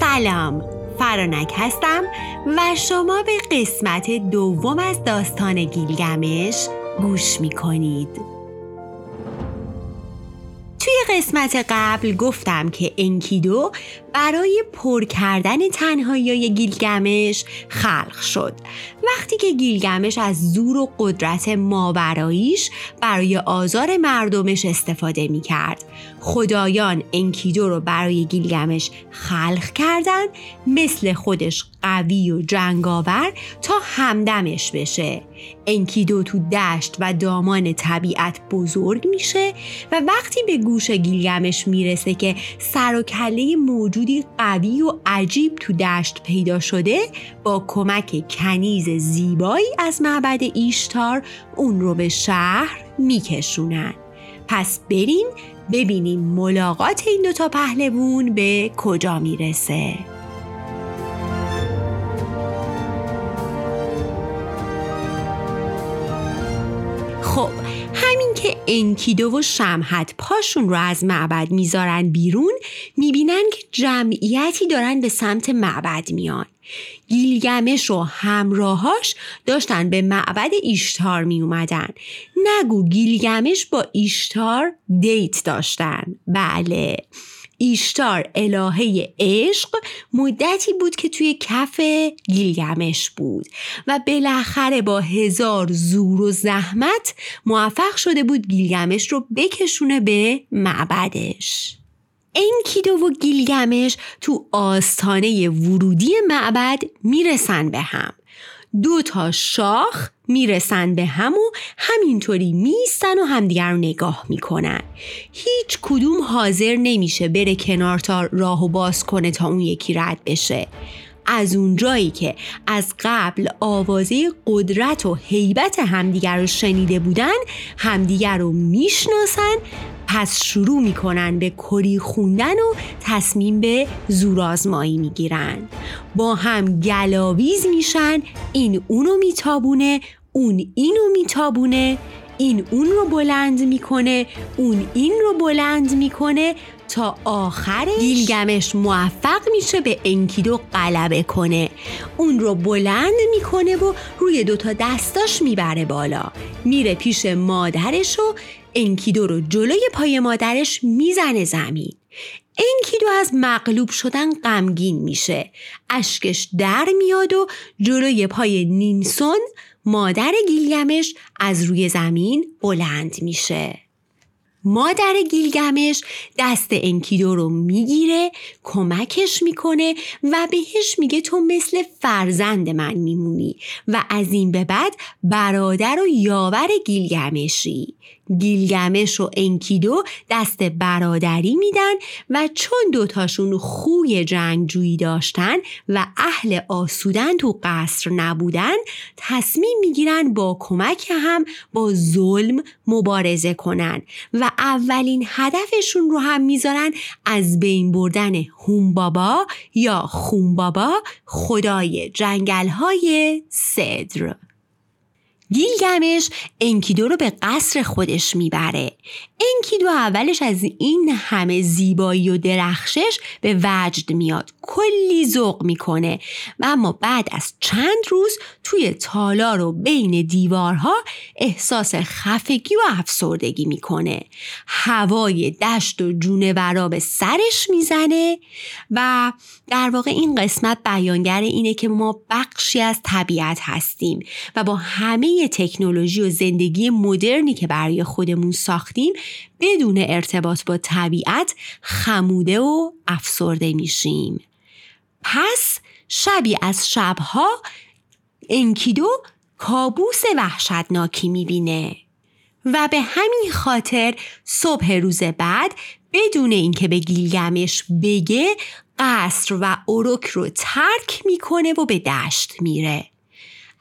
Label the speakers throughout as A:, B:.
A: سلام فرانک هستم و شما به قسمت دوم از داستان گیلگمش گوش می کنید. قسمت قبل گفتم که انکیدو برای پر کردن تنهایی گیلگمش خلق شد. وقتی که گیلگمش از زور و قدرت ماوراییش برای آزار مردمش استفاده می کرد. خدایان انکیدو رو برای گیلگمش خلق کردن مثل خودش قوی و جنگاور تا همدمش بشه. انکیدو تو دشت و دامان طبیعت بزرگ میشه و وقتی به گوش گیلگمش می‌رسه که سر و کله موجودی قوی و عجیب تو دشت پیدا شده با کمک کنیز زیبایی از معبد ایشتار اون رو به شهر میکشونن. پس بریم ببینیم ملاقات این دوتا پهلوون به کجا می‌رسه. که انکیدو و شمحت پاشون رو از معبد می‌ذارن بیرون می‌بینن که جمعیتی دارن به سمت معبد میان. گیلگمش و همراهاش داشتن به معبد ایشتار می اومدن نگو گیلگمش با ایشتار دیت داشتن. بله. ایشتار الهه عشق مدتی بود که توی کف گیلگمش بود و بالاخره با هزار زور و زحمت موفق شده بود گیلگمش رو بکشونه به معبدش. انکیدو و گیلگمش تو آستانه ورودی معبد می‌رسن به هم. دو تا شاخ می‌رسن به هم و همینطوری میستن و همدیگر رو نگاه می‌کنن. هیچ کدوم حاضر نمیشه بره کنار تا راهو باز کنه تا اون یکی رد بشه. از اونجایی که از قبل آوازه قدرت و حیبت همدیگر رو شنیده بودن همدیگر رو می‌شناسن پس شروع می‌کنن به کری خوندن و تصمیم به زورآزمایی می‌گیرن. با هم گلاویز میشن این اونو میتابونه اون اینو میتابونه این اون رو بلند می‌کنه اون این رو بلند می‌کنه تا آخرش گیلگمش موفق میشه به انکیدو غلبه کنه. اون رو بلند می‌کنه و روی دوتا دستاش می‌بره بالا. میره پیش مادرش و انکیدو رو جلوی پای مادرش می‌زنه زمین. انکیدو از مغلوب شدن غمگین میشه. اشکش در میاد و جلوی پای نینسون مادر گیلگمش از روی زمین بلند میشه. مادر گیلگمش دست انکیدو رو می‌گیره کمکش می‌کنه و بهش میگه تو مثل فرزند من میمونی و از این به بعد برادر و یاور گیلگمشی. گیلگمش و انکیدو دست برادری میدن و چون دوتاشون خوی جنگجویی داشتن و اهل آسودن تو قصر نبودن تصمیم می‌گیرن با کمک هم با ظلم مبارزه کنن و اولین هدفشون رو هم می‌ذارن از بین بردن هوم بابا یا خون بابا خدای جنگل های صدر. گیلگمش انکیدو رو به قصر خودش می‌بره. انکیدو اولش از این همه زیبایی و درخشش به وجد میاد. کلی ذوق می‌کنه. و اما بعد از چند روز توی تالار و بین دیوارها احساس خفگی و افسردگی می‌کنه. هوای دشت و جونورا به سرش می‌زنه و در واقع این قسمت بیانگر اینه که ما بخشی از طبیعت هستیم و با همه تکنولوژی و زندگی مدرنی که برای خودمون ساختیم بدون ارتباط با طبیعت خموده و افسرده میشیم. پس شبی از شبها انکیدو کابوس وحشتناکی می‌بینه و به همین خاطر صبح روز بعد بدون اینکه به گیلگمش بگه قصر و اروک رو ترک می‌کنه و به دشت میره.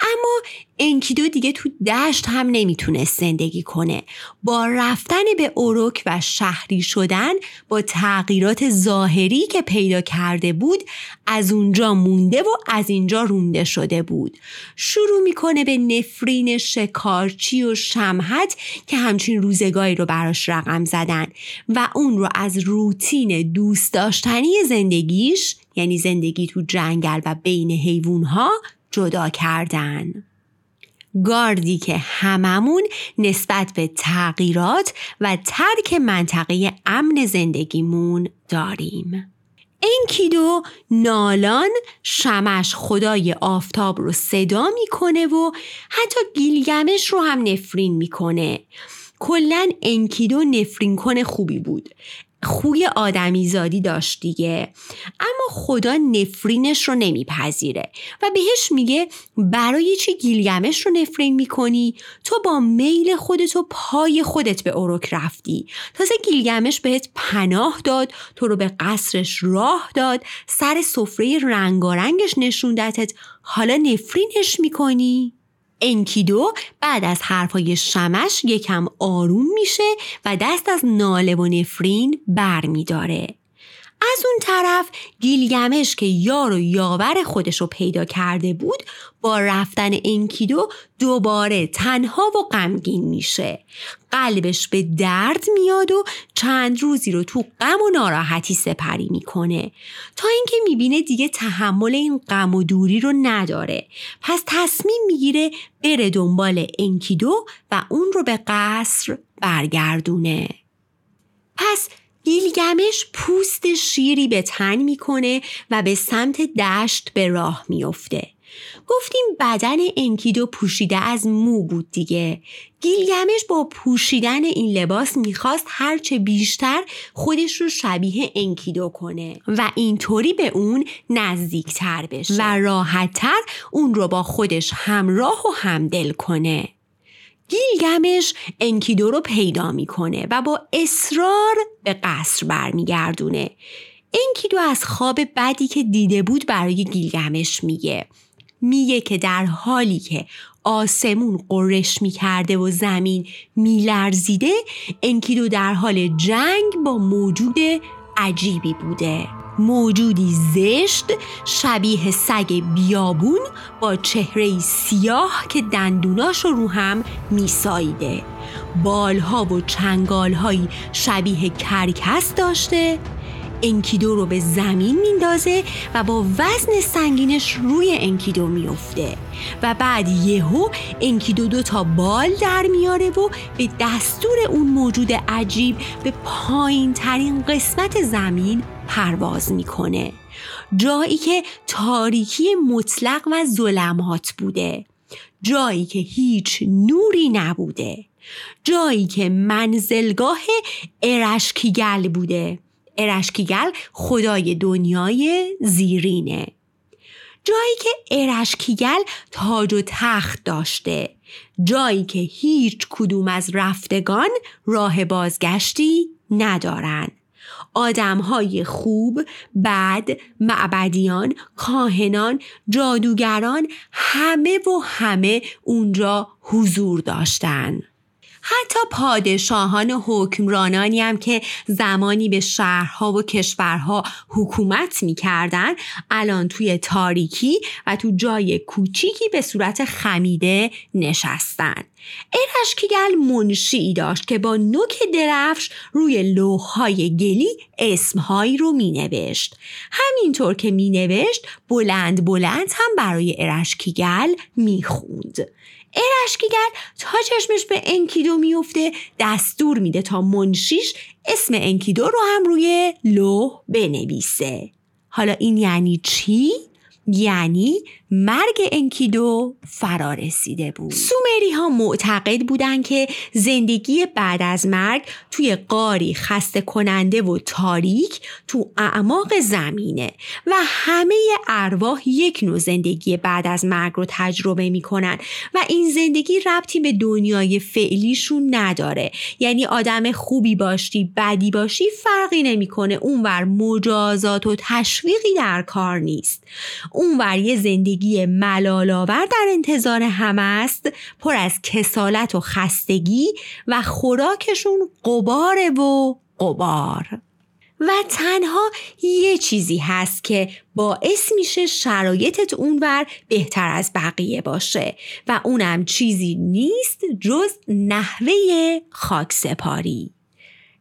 A: اما انکیدو دیگه تو دشت هم نمی‌تونست زندگی کنه. با رفتن به اوروک و شهری شدن با تغییرات ظاهری که پیدا کرده بود از اونجا مونده و از اینجا رونده شده بود. شروع می‌کنه به نفرین شکارچی و شمهت که همچین روزگاری رو براش رقم زدن و اون رو از روتین دوست داشتنی زندگیش یعنی زندگی تو جنگل و بین حیوانها جدا کردن. گاردی که هممون نسبت به تغییرات و ترک منطقه امن زندگیمون داریم. انکیدو نالان شمش خدای آفتاب رو صدا می‌کنه و حتی گیلگمش رو هم نفرین می‌کنه. کلا انکیدو نفرین کنه خوبی بود. خوی آدمیزادی داشت دیگه. اما خدا نفرینش رو نمیپذیره و بهش میگه برای چی گیلگمش رو نفرین می‌کنی؟ تو با میل خودت و پای خودت به اوروک رفتی. تازه گیلگمش بهت پناه داد تو رو به قصرش راه داد سر سفره رنگارنگش نشوندتت حالا نفرینش می‌کنی؟ انکیدو بعد از حرفای شمش یکم آروم میشه و دست از ناله و نفرین بر میداره. از اون طرف گیلگمش که یار و یاور خودش رو پیدا کرده بود با رفتن انکیدو دوباره تنها و غمگین میشه. قلبش به درد میاد و چند روزی رو تو غم و ناراحتی سپری می‌کنه. تا اینکه می‌بینه دیگه تحمل این غم و دوری رو نداره. پس تصمیم می‌گیره بره دنبال انکیدو و اون رو به قصر برگردونه. پس گیلگمش پوست شیری به تن می‌کنه و به سمت دشت به راه میافته. گفتیم بدن انکیدو پوشیده از مو بود دیگه گیلگمش با پوشیدن این لباس می‌خواست هرچه بیشتر خودش رو شبیه انکیدو کنه و اینطوری به اون نزدیکتر بشه و راحتتر اون رو با خودش همراه و همدل کنه گیلگمش انکیدو رو پیدا می‌کنه و با اصرار به قصر برمیگردونه. انکیدو از خواب بدی که دیده بود برای گیلگمش میگه. میگه که در حالی که آسمون قرش می‌کرده و زمین میلرزیده انکیدو در حال جنگ با موجود عجیبی بوده. موجودی زشت شبیه سگ بیابون با چهره سیاه که دندوناش رو هم میساییده بالها و چنگالهایی شبیه کرکس داشته. انکیدو رو به زمین میندازه و با وزن سنگینش روی انکیدو میفته و بعد یهو انکیدو دو تا بال در میاره و به دستور اون موجود عجیب به پایین ترین قسمت زمین پرواز می‌کنه. جایی که تاریکی مطلق و ظلمات بوده. جایی که هیچ نوری نبوده. جایی که منزلگاه ارشکیگل بوده. ارشکیگل خدای دنیای زیرینه. جایی که ارشکیگل تاج و تخت داشته. جایی که هیچ کدوم از رفتگان راه بازگشتی ندارن. آدمهای خوب، بد، معبدیان، کاهنان، جادوگران همه و همه اونجا حضور داشتند. حتی پادشاهان و حکمرانانی هم که زمانی به شهرها و کشورها حکومت می‌کردن الان توی تاریکی و تو جای کوچیکی به صورت خمیده نشستن ارشکیگل منشی داشت که با نوک درفش روی لوحهای گلی اسمهایی رو می نوشت. همینطور که می نوشت بلند بلند هم برای ارشکیگل می خوند. ارشکیگر تا چشمش به انکیدو میفته دستور میده تا منشیش اسم انکیدو رو هم روی لوح بنویسه حالا این یعنی چی؟ یعنی مرگ انکیدو فرا رسیده بود. سومری ها معتقد بودند که زندگی بعد از مرگ توی قاری خسته کننده و تاریک تو اعماق زمینه و همه ارواح یک نوع زندگی بعد از مرگ رو تجربه می‌کنن و این زندگی ربطی به دنیای فعلیشون نداره. یعنی آدم خوبی باشی بدی باشی فرقی نمی‌کنه. اونور مجازات و تشویقی در کار نیست. اونور یه زندگی زندگی ملالآور در انتظار هم است پر از کسالت و خستگی و خوراکشون قباره و قبار و تنها یه چیزی هست که باعث میشه شرایطت اونور بهتر از بقیه باشه و اونم چیزی نیست جز نحوه خاک سپاری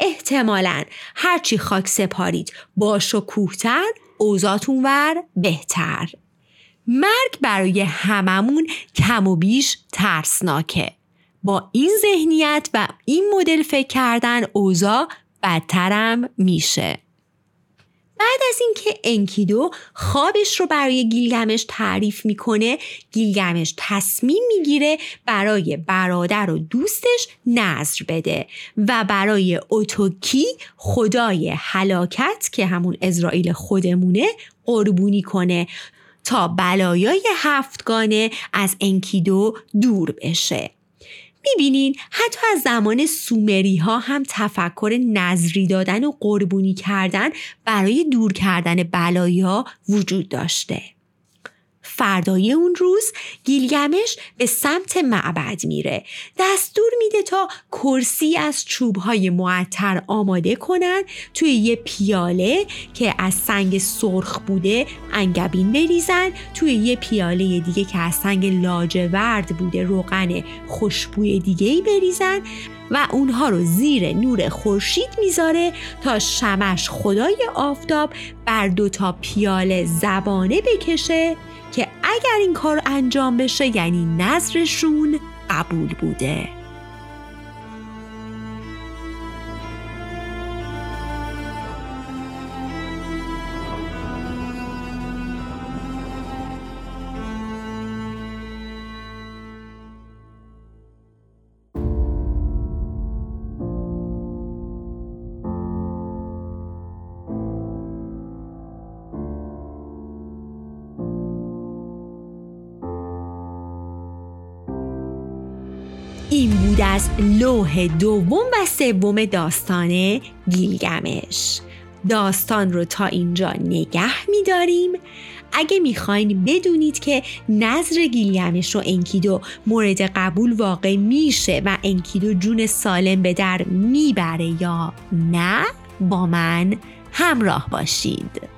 A: احتمالا هرچی خاک سپارید باش و کوهتر اوزاتون ور بهتر. مرگ برای هممون کم و بیش ترسناکه. با این ذهنیت و این مدل فکر کردن اوضاع بدترم میشه. بعد از اینکه انکیدو خوابش رو برای گیلگمش تعریف می‌کنه گیلگمش تصمیم می‌گیره برای برادر و دوستش نظر بده و برای اوتوکی خدای حلاکت که همون اسرائیل خودمونه قربونی کنه تا بلایای هفتگانه از انکیدو دور بشه می‌بینین حتی از زمان سومری ها هم تفکر نظری دادن و قربونی کردن برای دور کردن بلایا وجود داشته. فردای اون روز گیلگمش به سمت معبد میره. دستور میده تا کرسی از چوبهای معطر آماده کنن توی یه پیاله که از سنگ سرخ بوده انگبین بریزن. توی یه پیاله دیگه که از سنگ لاجورد بوده روغن خوشبوی دیگه بریزن و اونها رو زیر نور خورشید می‌ذاره تا شمش خدای آفتاب بر دو تا پیاله زبانه بکشه. اگر این کار انجام بشه یعنی نظرشون قبول بوده. این بود از لوح دوم و سوم داستان گیلگمش. داستان رو تا اینجا نگه میداریم. اگه می‌خواین بدونید که نظر گیلگمش و انکیدو مورد قبول واقع میشه و انکیدو جون سالم به در می‌بره یا نه با من همراه باشید.